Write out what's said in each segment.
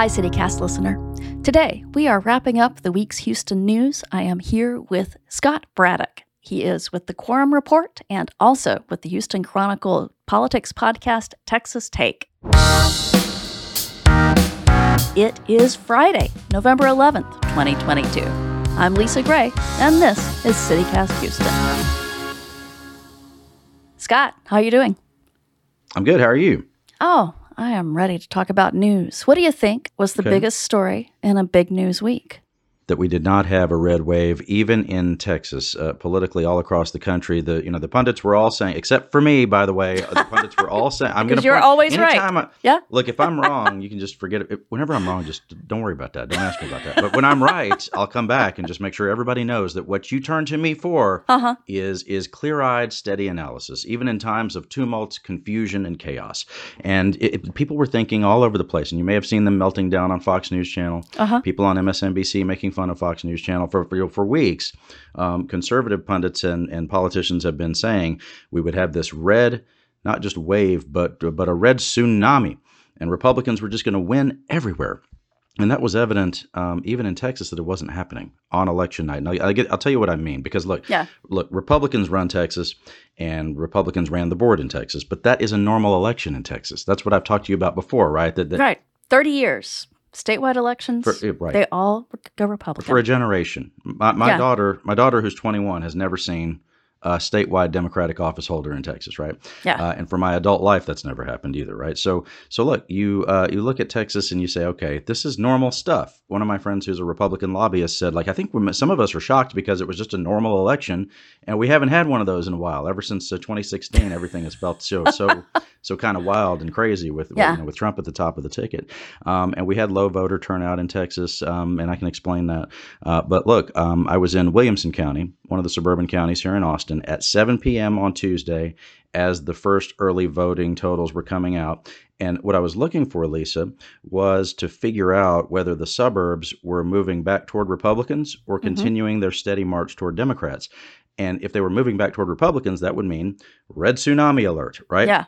Hi, CityCast listener. Today, we are wrapping up the week's Houston news. I am here with Scott Braddock. He is with the Quorum Report and also with the Houston Chronicle politics podcast, Texas Take. It is Friday, November 11th, 2022. I'm Lisa Gray, and this is CityCast Houston. Scott, how are you doing? I'm good. How are you? Oh, I am ready to talk about news. What do you think was the Okay. biggest story in a big news week? That we did not have a red wave, even in Texas, uh, politically all across the country. The you know the pundits were all saying, except for me, by the way, the pundits were all saying, "I'm going Because to." you're always right. I, Yeah. Look, if I'm wrong, you can just forget it. Whenever I'm wrong, just don't worry about that. Don't ask me about that. But when I'm right, I'll come back and just make sure everybody knows that what you turn to me for Uh-huh. is is clear-eyed, steady analysis, even in times of tumult, confusion, and chaos. And it, it- people were thinking all over the place, and you may have seen them melting down on Fox News Channel. Uh-huh. People on MSNBC making fun of Fox News Channel for for, for weeks. Um, conservative pundits and and politicians have been saying we would have this red, not just wave, but but a red tsunami, and Republicans were just going to win everywhere. And that was evident um, even in Texas that it wasn't happening on election night. Now, I get, I'll tell you what I mean because look, Yeah. look, Republicans run Texas, and Republicans ran the board in Texas, but that is a normal election in Texas. That's what I've talked to you about before, right? That, that Right. 30 years. Statewide elections. For, right. They all go Republican. for a generation. My, my Yeah. daughter, my daughter who's 21, has never seen a statewide Democratic office holder in Texas, right? Yeah. Uh, and for my adult life, that's never happened either, right? So, so look, you uh, you look at Texas and you say, okay, this is normal stuff. One of my friends who's a Republican lobbyist said, like, I think we, some of us are shocked because it was just a normal election, and we haven't had one of those in a while. Ever since uh, 2016, everything has felt so so so kind of wild and crazy with Yeah. you know, with Trump at the top of the ticket. Um, and we had low voter turnout in Texas, um, and I can explain that. Uh, but look, um, I was in Williamson County, one of the suburban counties here in Austin, at 7 p.m. on Tuesday as the first early voting totals were coming out. And what I was looking for, Lisa, was to figure out whether the suburbs were moving back toward Republicans or Mm-hmm. continuing their steady march toward Democrats. And if they were moving back toward Republicans, that would mean red tsunami alert, right? yeah.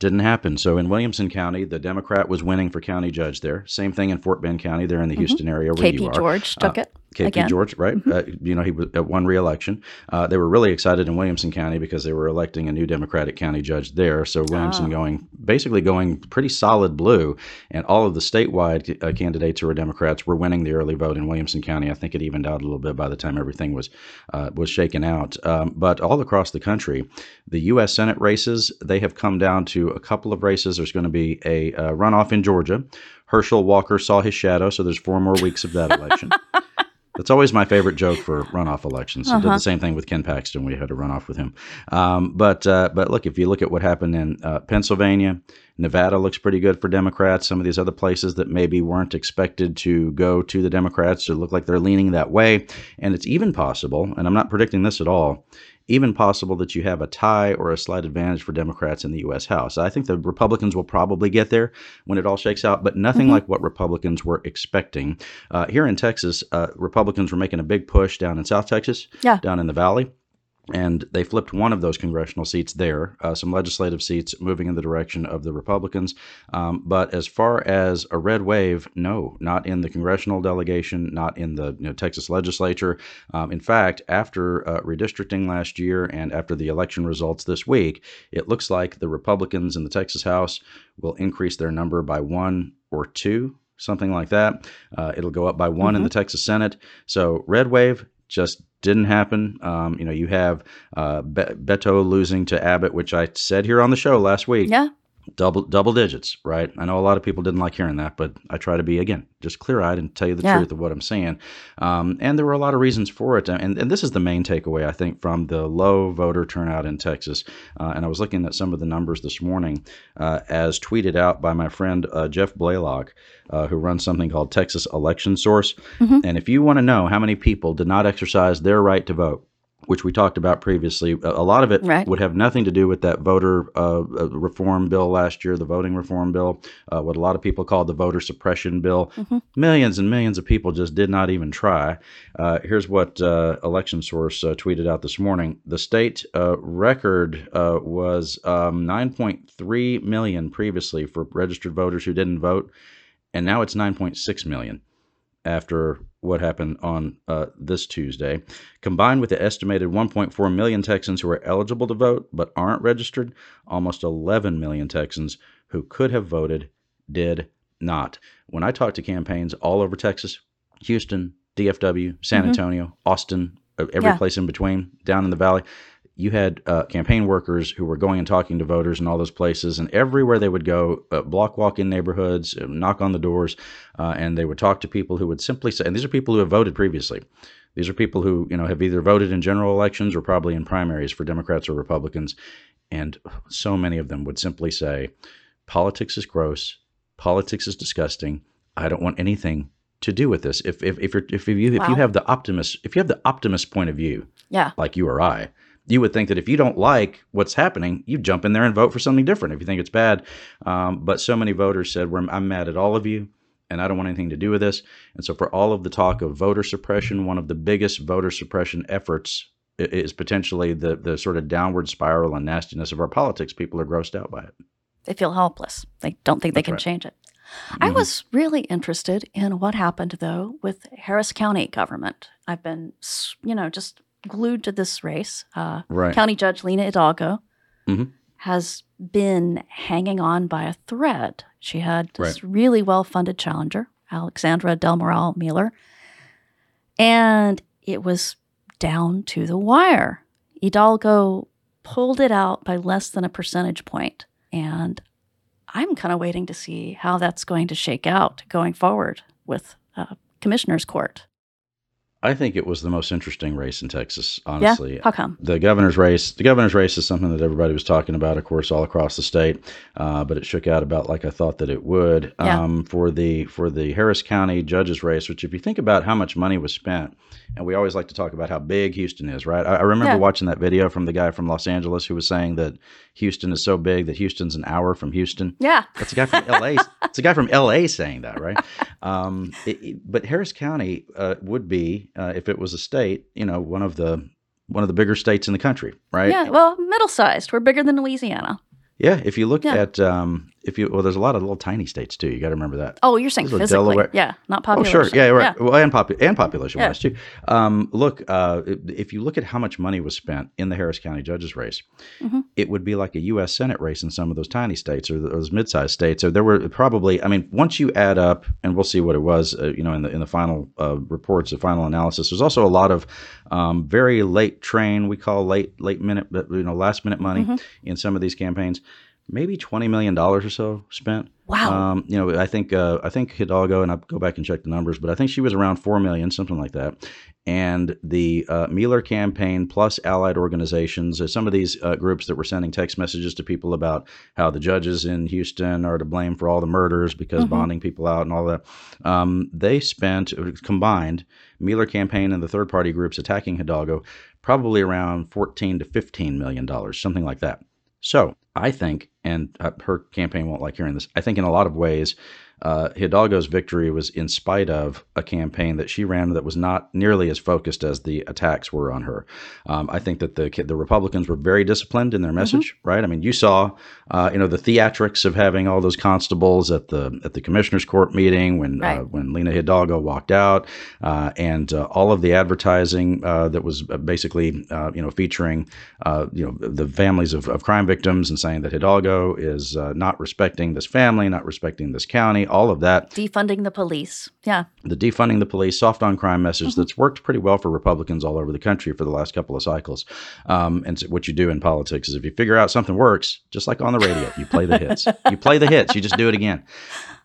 Didn't happen. So in Williamson County, the Democrat was winning for county judge there. Same thing in Fort Bend County. They're in the Houston area where you KP are. George took it. KP again. George, right? Uh, you know, he was at one reelection. Uh, they were really excited in Williamson County because they were electing a new Democratic county judge there. So Williamson Ah. going basically going pretty solid blue, and all of the statewide uh, candidates who were Democrats were winning the early vote in Williamson County. I think it evened out a little bit by the time everything was uh, was shaken out. Um, but all across the country, the U.S. Senate races they have come down to a couple of races. There's going to be a uh, runoff in Georgia. Herschel Walker saw his shadow, so there's four more weeks of that election. That's always my favorite joke for runoff elections. I did the same thing with Ken Paxton. We had a runoff with him. Um, but uh, but look, if you look at what happened in uh, Pennsylvania, Nevada looks pretty good for Democrats. Some of these other places that maybe weren't expected to go to the Democrats, it look like they're leaning that way. And it's even possible, and I'm not predicting this at all, even possible that you have a tie or a slight advantage for Democrats in the U.S. House. I think the Republicans will probably get there when it all shakes out, but nothing like what Republicans were expecting. Uh, here in Texas, uh, Republicans were making a big push down in South Texas, Yeah. down in the Valley. And they flipped one of those congressional seats there, uh, some legislative seats moving in the direction of the Republicans. Um, but as far as a red wave, no, not in the congressional delegation, not in the you know, Texas legislature. Um, in fact, after uh, redistricting last year and after the election results this week, it looks like the Republicans in the Texas House will increase their number by one or two, something like that. Uh, it'll go up by one in the Texas Senate. So red wave just didn't happen. Um, you know, you have uh, Be- Beto losing to Abbott, which I said here on the show last week Yeah. Double double digits, right? I know a lot of people didn't like hearing that, but I try to be again just clear eyed and tell you the Yeah. truth of what I'm saying. Um, and there were a lot of reasons for it, and and this is the main takeaway I think from the low voter turnout in Texas. Uh, and I was looking at some of the numbers this morning, uh, as tweeted out by my friend uh, Jeff Blaylock, uh, who runs something called Texas Election Source. And if you want to know how many people did not exercise their right to vote. Which we talked about previously. A lot of it Right. would have nothing to do with that voter uh, uh, reform bill last year, the voting reform bill, uh, what a lot of people call the voter suppression bill. Millions and millions of people just did not even try. Uh, here's what uh, Election Source uh, tweeted out this morning: the state uh, record uh, was um, 9.3 million previously for registered voters who didn't vote. and now it's 9.6 million after what happened on uh, this Tuesday, combined with the estimated 1.4 million Texans who are eligible to vote but aren't registered, almost 11 million Texans who could have voted did not. When I talk to campaigns all over Texas, Houston, DFW, San mm-hmm. Antonio, Austin, every yeah. place in between, down in the valley, you had uh, campaign workers who were going and talking to voters in all those places, and everywhere they would go, uh, block walk in neighborhoods, uh, knock on the doors, uh, and they would talk to people who would simply say, and these are people who have voted previously. These are people who you know have either voted in general elections or probably in primaries for Democrats or Republicans, and so many of them would simply say, "Politics is gross. Politics is disgusting. I don't want anything to do with this. If if if, you're, if you if wow. you have the optimist if you have the optimist point of view, yeah, like you or I, you would think that if you don't like what's happening, you jump in there and vote for something different if you think it's bad. Um, but so many voters said, I'm mad at all of you and I don't want anything to do with this. And so, for all of the talk of voter suppression, one of the biggest voter suppression efforts is potentially the, the sort of downward spiral and nastiness of our politics. People are grossed out by it. They feel helpless. They don't think That's they can right. change it. Mm-hmm. I was really interested in what happened, though, with Harris County government. I've been, you know, just glued to this race. Uh, right. County Judge Lina Hidalgo mm-hmm. has been hanging on by a thread. She had this right. really well funded challenger, Alexandra Del Moral Mealer, and it was down to the wire. Hidalgo pulled it out by less than a percentage point, and I'm kind of waiting to see how that's going to shake out going forward with uh, Commissioner's Court. I think it was the most interesting race in Texas, honestly. Yeah? How come? The governor's race. The governor's race is something that everybody was talking about, of course, all across the state. Uh, but it shook out about like I thought that it would. Yeah. Um, for the for the Harris County judges race, which if you think about how much money was spent, and we always like to talk about how big Houston is, right? I, I remember yeah. watching that video from the guy from Los Angeles who was saying that Houston is so big that Houston's an hour from Houston. Yeah, that's a guy from L.A. it's a guy from L.A. saying that, right? Um, it, it, but Harris County uh, would be uh, if it was a state, you know, one of the one of the bigger states in the country, right? Yeah, well, middle sized. We're bigger than Louisiana. Yeah, if you look yeah. at um, if you well, there's a lot of little tiny states too. You got to remember that. Oh, you're saying physically, Delaware. yeah, not population. Oh, sure, yeah, right. Yeah. Well, and popu- and population wise too. Um, look, uh, if you look at how much money was spent in the Harris County judges race, mm-hmm. it would be like a U.S. Senate race in some of those tiny states or those mid-sized states. So there were probably, I mean, once you add up, and we'll see what it was, uh, you know, in the in the final uh, reports, the final analysis. There's also a lot of um, very late train, we call late late minute, but you know, last minute money mm-hmm. in some of these campaigns maybe twenty million dollars or so spent. Wow. Um, you know, I think uh, I think Hidalgo, and I'll go back and check the numbers, but I think she was around four million, something like that. And the uh, Mealer campaign plus allied organizations, uh, some of these uh, groups that were sending text messages to people about how the judges in Houston are to blame for all the murders because mm-hmm. bonding people out and all that. Um, they spent combined Mealer campaign and the third party groups attacking Hidalgo probably around 14 to 15 million dollars, something like that. So I think, and uh, her campaign won't like hearing this, I think in a lot of ways, uh, Hidalgo's victory was in spite of a campaign that she ran that was not nearly as focused as the attacks were on her. Um, I think that the the Republicans were very disciplined in their mm-hmm. message, mm-hmm. right? I mean, you saw, uh, you know, the theatrics of having all those constables at the at the commissioners' court meeting when uh, right. uh, when Lina Hidalgo walked out, uh, and uh, all of the advertising that was basically, you know, featuring, you know, the families of, of crime victims and saying that Hidalgo is not respecting this family, not respecting this county all of that. Defunding the police. Yeah. The defunding the police, soft on crime message mm-hmm. that's worked pretty well for Republicans all over the country for the last couple of cycles. Um, and what you do in politics is if you figure out something works, just like on the radio, you play the hits. you play the hits, you just do it again.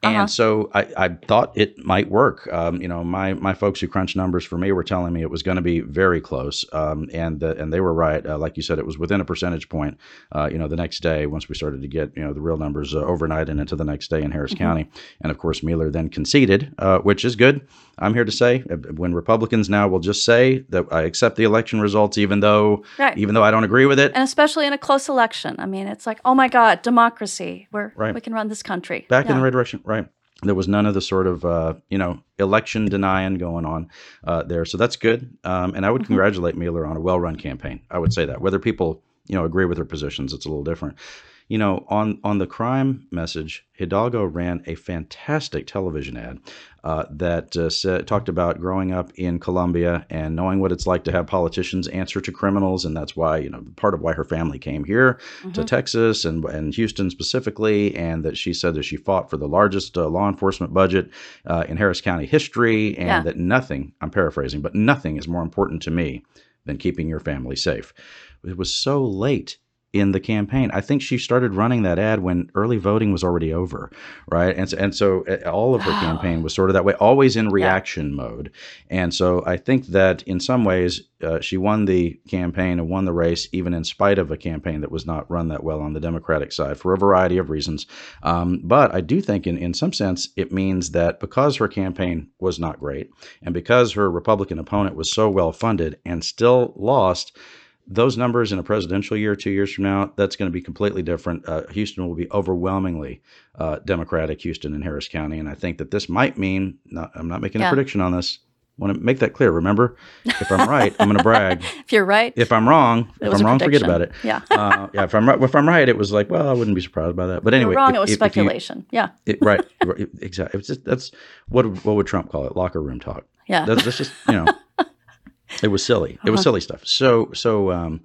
Uh-huh. And so I, I, thought it might work. Um, you know, my my folks who crunch numbers for me were telling me it was going to be very close, um, and the, and they were right. Uh, like you said, it was within a percentage point. Uh, you know, the next day once we started to get you know the real numbers uh, overnight and into the next day in Harris mm-hmm. County, and of course Mealer then conceded, uh, which is good. I'm here to say uh, when Republicans now will just say that I accept the election results, even though right. even though I don't agree with it, and especially in a close election. I mean, it's like, oh my God, democracy. We're right. we can run this country back yeah. in the right direction. Right right? There was none of the sort of uh, you know election denying going on uh, there, so that's good. Um, and I would mm-hmm. congratulate Mealer on a well-run campaign. I would say that whether people you know agree with her positions, it's a little different. You know, on on the crime message, Hidalgo ran a fantastic television ad uh, that uh, said, talked about growing up in Colombia and knowing what it's like to have politicians answer to criminals, and that's why you know part of why her family came here mm-hmm. to Texas and and Houston specifically, and that she said that she fought for the largest uh, law enforcement budget uh, in Harris County history, and yeah. that nothing I'm paraphrasing, but nothing is more important to me than keeping your family safe. It was so late in the campaign. I think she started running that ad when early voting was already over, right? And so, and so uh, all of her campaign was sort of that way, always in reaction yeah. mode. And so I think that in some ways uh, she won the campaign and won the race, even in spite of a campaign that was not run that well on the Democratic side for a variety of reasons. Um, but I do think, in, in some sense, it means that because her campaign was not great and because her Republican opponent was so well funded and still lost, those numbers in a presidential year, two years from now, that's going to be completely different. Uh, Houston will be overwhelmingly uh, Democratic, Houston and Harris County. And I think that this might mean, not, I'm not making yeah. a prediction on this. I want to make that clear. Remember, if I'm right, I'm going to brag. if you're right. If I'm wrong, if I'm wrong, prediction. forget about it. Yeah. uh, yeah. If I'm right, if I'm right, it was like, well, I wouldn't be surprised by that. But anyway, wrong. If, it was if, speculation. If you, yeah. It, right. exactly. It's just, that's what what would Trump call it? Locker room talk. Yeah. That's, that's just you know. It was silly. It was uh-huh. silly stuff. So so um,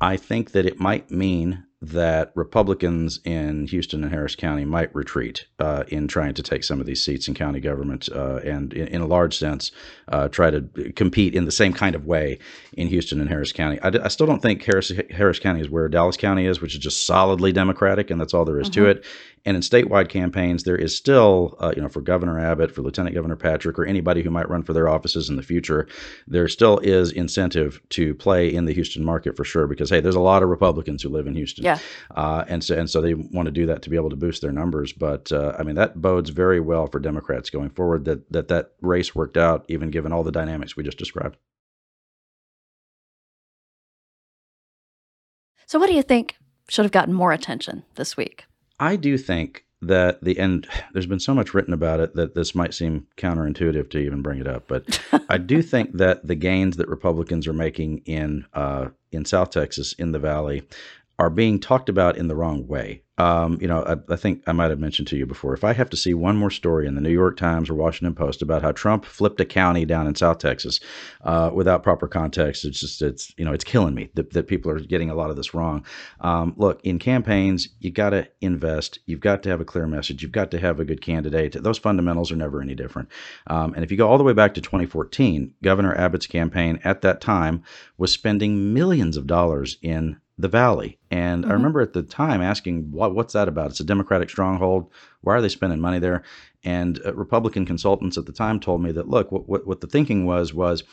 I think that it might mean that Republicans in Houston and Harris County might retreat uh, in trying to take some of these seats in county government uh, and, in, in, a large sense, uh, try to compete in the same kind of way in Houston and Harris County. I, d- I still don't think Harris, Harris County is where Dallas County is, which is just solidly Democratic, and that's all there is mm-hmm. to it. And in statewide campaigns, there is still, uh, you know, for Governor Abbott, for Lieutenant Governor Patrick, or anybody who might run for their offices in the future, there still is incentive to play in the Houston market for sure. Because hey, there's a lot of Republicans who live in Houston, yeah, uh, and so and so they want to do that to be able to boost their numbers. But uh, I mean, that bodes very well for Democrats going forward. That that that race worked out, even given all the dynamics we just described. So, what do you think should have gotten more attention this week? I do think that the end there's been so much written about it that this might seem counterintuitive to even bring it up, but I do think that the gains that Republicans are making in uh, in South Texas in the Valley are being talked about in the wrong way. Um, you know, I, I, think I might have mentioned to you before. If I have to see one more story in the New York Times or Washington Post about how Trump flipped a county down in South Texas uh, without proper context, it's just it's you know it's killing me that, that people are getting a lot of this wrong. Um, look, in campaigns, you got to invest. You've got to have a clear message. You've got to have a good candidate. Those fundamentals are never any different. Um, and if you go all the way back to 2014, Governor Abbott's campaign at that time was spending millions of dollars in the valley. And mm-hmm. I remember at the time asking, what, what's that about? It's a Democratic stronghold. Why are they spending money there? And uh, Republican consultants at the time told me that, look, what, what, what the thinking was, was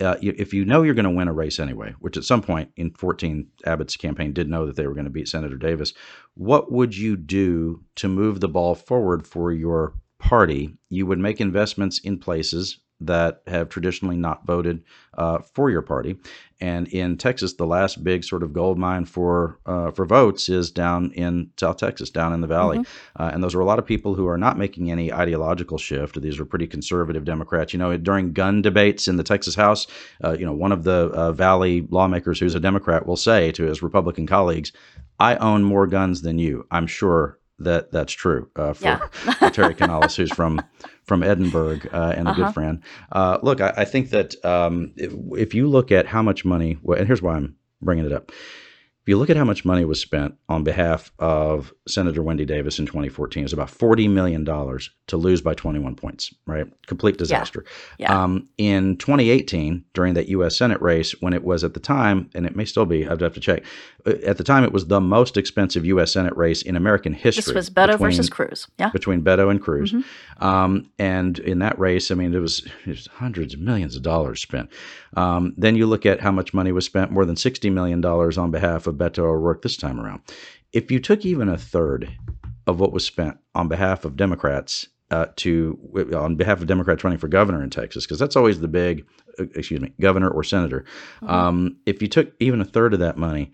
uh, if you know you're going to win a race anyway, which at some point in 14, Abbott's campaign did know that they were going to beat Senator Davis, what would you do to move the ball forward for your party? You would make investments in places that have traditionally not voted uh, for your party. And in Texas, the last big sort of gold mine for uh, for votes is down in South Texas, down in the valley. Mm-hmm. Uh, and those are a lot of people who are not making any ideological shift. These are pretty conservative Democrats. You know, during gun debates in the Texas House, uh, you know, one of the uh, valley lawmakers who's a Democrat will say to his Republican colleagues, "I own more guns than you." I'm sure that that's true uh, for, yeah. for, Terry Canales, who's from from Edinburg uh, and a uh-huh. good friend. Uh, look, I, I, think that um, if, if, you look at how much money, well, and here's why I'm bringing it up. If you look at how much money was spent on behalf of Senator Wendy Davis in 2014, it's about $40 million to lose by 21 points, right? Complete disaster. Yeah. yeah. Um, in 2018, during that U.S. Senate race, when it was at the time, and it may still be, I'd have to check, uh, at the time it was the most expensive U.S. Senate race in American history. This was Beto between, versus Cruz. Yeah. Between Beto and Cruz. Mm-hmm. Um, and in that race, I mean, it was, it was hundreds of millions of dollars spent. Um, then you look at how much money was spent, more than $60 million on behalf of Beto O'Rourke this time around. If you took even a third of what was spent on behalf of Democrats uh, to on behalf of Democrats running for governor in Texas, because that's always the big, uh, excuse me, governor or senator. Mm-hmm. Um, if you took even a third of that money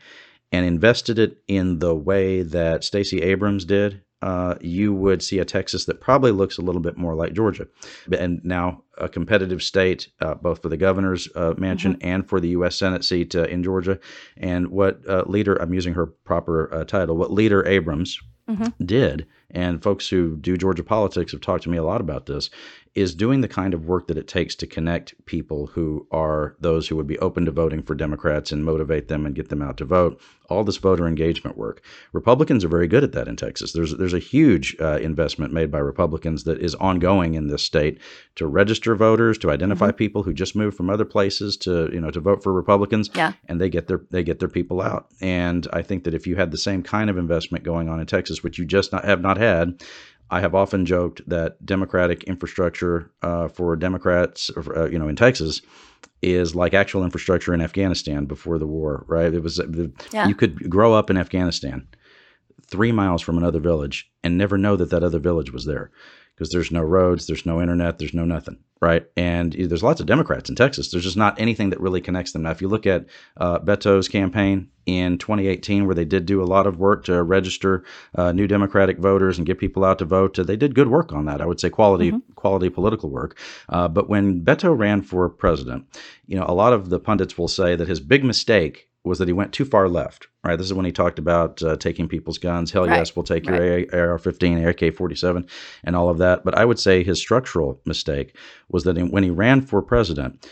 and invested it in the way that Stacey Abrams did uh, you would see a Texas that probably looks a little bit more like Georgia. And now a competitive state, uh, both for the governor's uh, mansion mm-hmm. and for the U.S. Senate seat uh, in Georgia. And what uh, leader, I'm using her proper uh, title, what leader Abrams mm-hmm. did, and folks who do Georgia politics have talked to me a lot about this, is doing the kind of work that it takes to connect people who are those who would be open to voting for Democrats and motivate them and get them out to vote. All this voter engagement work. Republicans are very good at that in Texas. There's there's a huge uh, investment made by Republicans that is ongoing in this state to register voters, to identify mm-hmm. people who just moved from other places to you know to vote for Republicans. Yeah. and they get their they get their people out. And I think that if you had the same kind of investment going on in Texas, which you just not, have not had, I have often joked that Democratic infrastructure uh, for Democrats, uh, you know, in Texas, is like actual infrastructure in Afghanistan before the war. Right? It was yeah. you could grow up in Afghanistan, three miles from another village, and never know that that other village was there because there's no roads, there's no internet, there's no nothing, right? And there's lots of Democrats in Texas. There's just not anything that really connects them. Now, if you look at uh, Beto's campaign in 2018, where they did do a lot of work to register uh, new Democratic voters and get people out to vote, uh, they did good work on that. I would say quality mm-hmm. quality political work. Uh, but when Beto ran for president, you know, a lot of the pundits will say that his big mistake was that he went too far left. Right. This is when he talked about uh, taking people's guns. Hell right. yes, we'll take right. your AR-15, AK-47, and all of that. But I would say his structural mistake was that when he ran for president,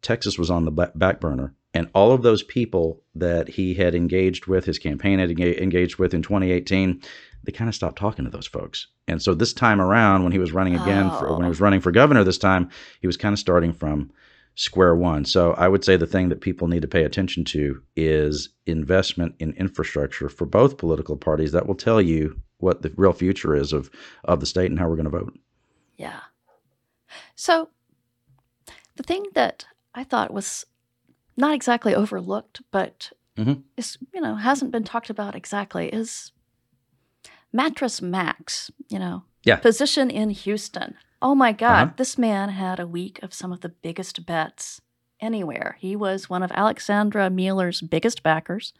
Texas was on the back burner, and all of those people that he had engaged with, his campaign had engaged with in 2018, they kind of stopped talking to those folks. And so this time around, when he was running again, oh. for, when he was running for governor this time, he was kind of starting from square one. So I would say the thing that people need to pay attention to is investment in infrastructure for both political parties. That will tell you what the real future is of of the state and how we're going to vote. Yeah. So the thing that I thought was not exactly overlooked, but mm-hmm. is you know hasn't been talked about exactly is Mattress Mack's. You know, yeah. position in Houston. Oh my God, uh-huh. this man had a week of some of the biggest bets anywhere. He was one of Alexandra Mealer's biggest backers.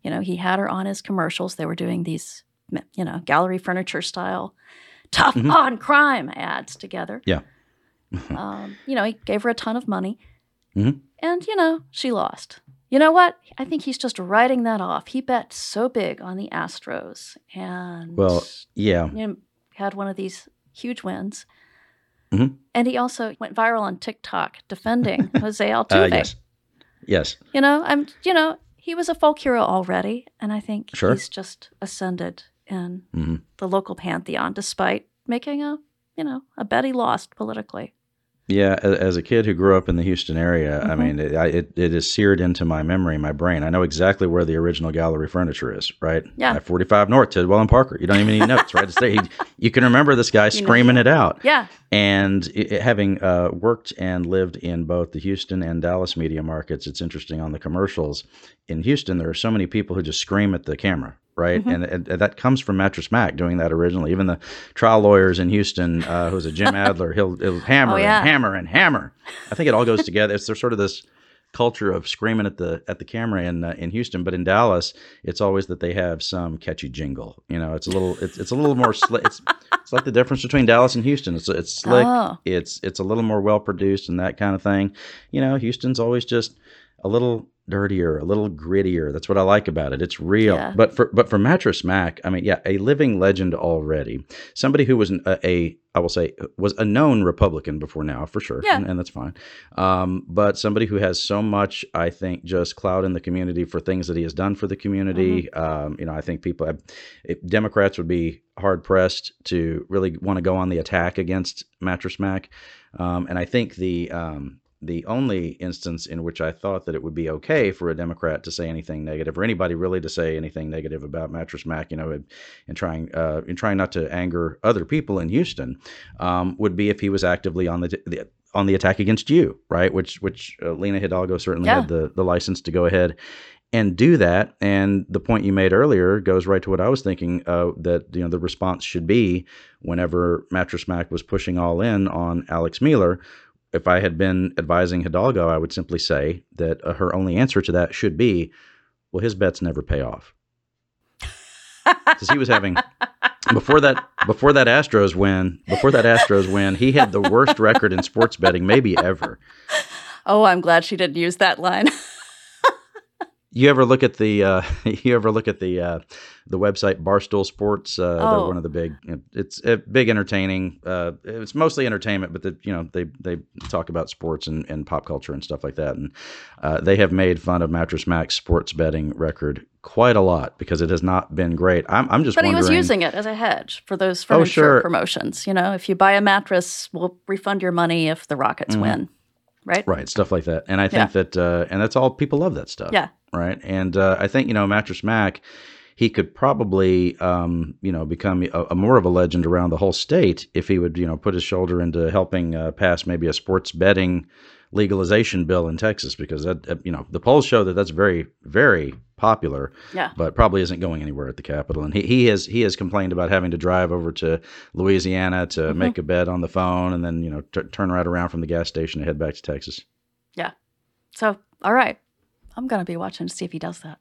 You know, he had her on his commercials. They were doing these, you know, gallery furniture style, tough mm-hmm. on crime ads together. Yeah. um, you know, he gave her a ton of money. Mm-hmm. And, you know, she lost. You know what? I think he's just writing that off. He bet so big on the Astros and well, yeah, you know, had one of these huge wins. Mm-hmm. And he also went viral on TikTok defending Jose uh, Altuve. Uh, yes. Yes. You know, I'm. You know, he was a folk hero already, and I think sure. he's just ascended in mm-hmm. the local pantheon, despite making a, you know, a bet he lost politically. Yeah, as a kid who grew up in the Houston area, mm-hmm. I mean, it, it, it is seared into my memory, my brain. I know exactly where the original gallery furniture is, right? Yeah. At 45 North, Tidwell and Parker. You don't even need notes, right? It's there. He, you can remember this guy screaming know. it out. Yeah. And it, having uh, worked and lived in both the Houston and Dallas media markets, it's interesting on the commercials. In Houston, there are so many people who just scream at the camera, right? Mm-hmm. And, and, that comes from Mattress Mack doing that originally. Even the trial lawyers in Houston, uh, who's a Jim Adler, he'll, he'll hammer oh, yeah. and hammer and hammer. I think it all goes together. It's there's sort of this culture of screaming at the at the camera in uh, in Houston, but in Dallas, it's always that they have some catchy jingle. You know, it's a little it's, it's a little more slick. It's it's like the difference between Dallas and Houston. It's it's slick. Oh. It's it's a little more well produced and that kind of thing. You know, Houston's always just a little dirtier, a little grittier. That's what I like about it. It's real. Yeah. But for but for Mattress Mack, I mean, yeah, a living legend already. Somebody who was a, a I will say was a known Republican before now, for sure, yeah. and, and that's fine. Um, but somebody who has so much, I think, just clout in the community for things that he has done for the community. Mm-hmm. Um, you know, I think people, have, Democrats would be hard pressed to really want to go on the attack against Mattress Mack, um, and I think the um, the only instance in which I thought that it would be okay for a Democrat to say anything negative, or anybody really to say anything negative about Mattress Mack, you know, in, in trying uh, in trying not to anger other people in Houston, um, would be if he was actively on the, the on the attack against you, right? Which which uh, Lina Hidalgo certainly yeah. had the the license to go ahead and do that. And the point you made earlier goes right to what I was thinking uh, that you know the response should be whenever Mattress Mack was pushing all in on Alex Mealer if I had been advising Hidalgo, I would simply say that uh, her only answer to that should be, well, his bets never pay off. because he was having before that before that Astros win before that Astros win he had the worst record in sports betting maybe ever. Oh, I'm glad she didn't use that line. you ever look at the uh, you ever look at the uh, the website Barstool Sports? Uh, Oh. They're one of the big. It's uh, big entertaining. Uh, it's mostly entertainment, but the, you know they they talk about sports and, and pop culture and stuff like that. And uh, they have made fun of Mattress Mack's sports betting record quite a lot because it has not been great. I'm I'm just wondering But he was using it as a hedge for those Oh, furniture sure. promotions. You know, if you buy a mattress, we'll refund your money if the Rockets Mhm. win. Right? Right, stuff like that, and I think that, uh, and that's all people love that stuff. Yeah. right, and uh, I think you know Mattress Mack, he could probably, um, you know, become a, a more of a legend around the whole state if he would, you know, put his shoulder into helping uh, pass maybe a sports betting legalization bill in Texas because that, uh, you know, the polls show that that's very, very popular, Yeah. but probably isn't going anywhere at the Capitol. And he, he has he has complained about having to drive over to Louisiana to Mhm. make a bet on the phone and then you know t- turn right around from the gas station to head back to Texas. Yeah. So, all right. I'm going to be watching to see if he does that.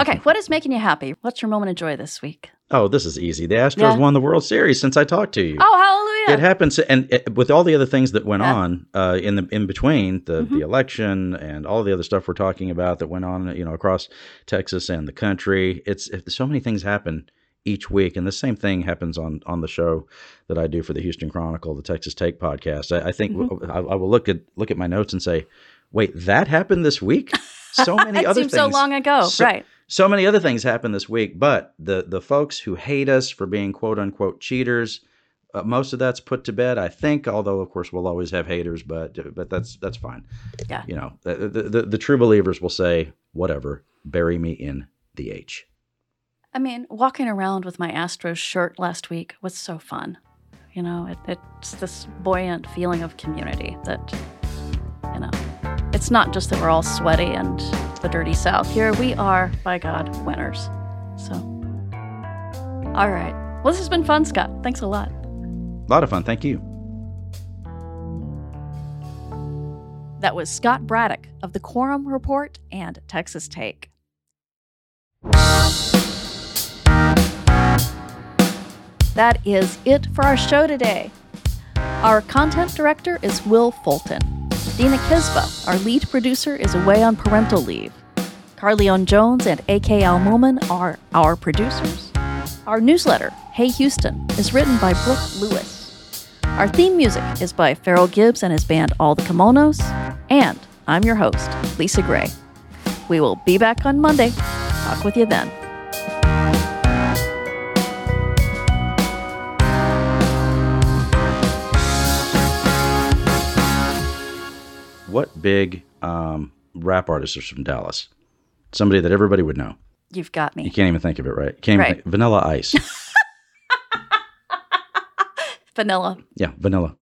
Okay. What is making you happy? What's your moment of joy this week? Oh, this is easy. The Astros Yeah. won the World Series since I talked to you. Oh, hallelujah! It happens, and it, with all the other things that went Yeah. on uh, in the in between the Mhm. the election and all the other stuff we're talking about that went on, you know, across Texas and the country. It's it, so many things happen each week, and the same thing happens on on the show that I do for the Houston Chronicle, the Texas Take podcast. I, I think Mm-hmm. I, I will look at look at my notes and say, "Wait, that happened this week." So many other seems things. so long ago. So- right. so many other things happened this week, but the the folks who hate us for being quote unquote cheaters, uh, most of that's put to bed, I think. Although of course we'll always have haters, but but that's that's fine. Yeah. You know, the the, the, true believers will say whatever, bury me in the H. I mean, walking around with my Astros shirt last week was so fun. You know, it, it's this buoyant feeling of community that, it's not just that we're all sweaty and the dirty South. Here we are, by God, winners. So, all right. Well, this has been fun, Scott. Thanks a lot. A lot of fun. Thank you. That was Scott Braddock of the Quorum Report and Texas Take. That is it for our show today. Our content director is Will Fulton. Dina Kesbeh, our lead producer, is away on parental leave. Carleon Jones and A.K. Almuman are our producers. Our newsletter, Hey Houston, is written by Brooke Lewis. Our theme music is by Farrell Gibbs and his band All the Kimonos. And I'm your host, Lisa Gray. We will be back on Monday. Talk with you then. What big um, rap artist is from Dallas? Somebody that everybody would know. You've got me. You can't even think of it, right? You can't Right. think. Vanilla Ice. Vanilla. yeah, Vanilla.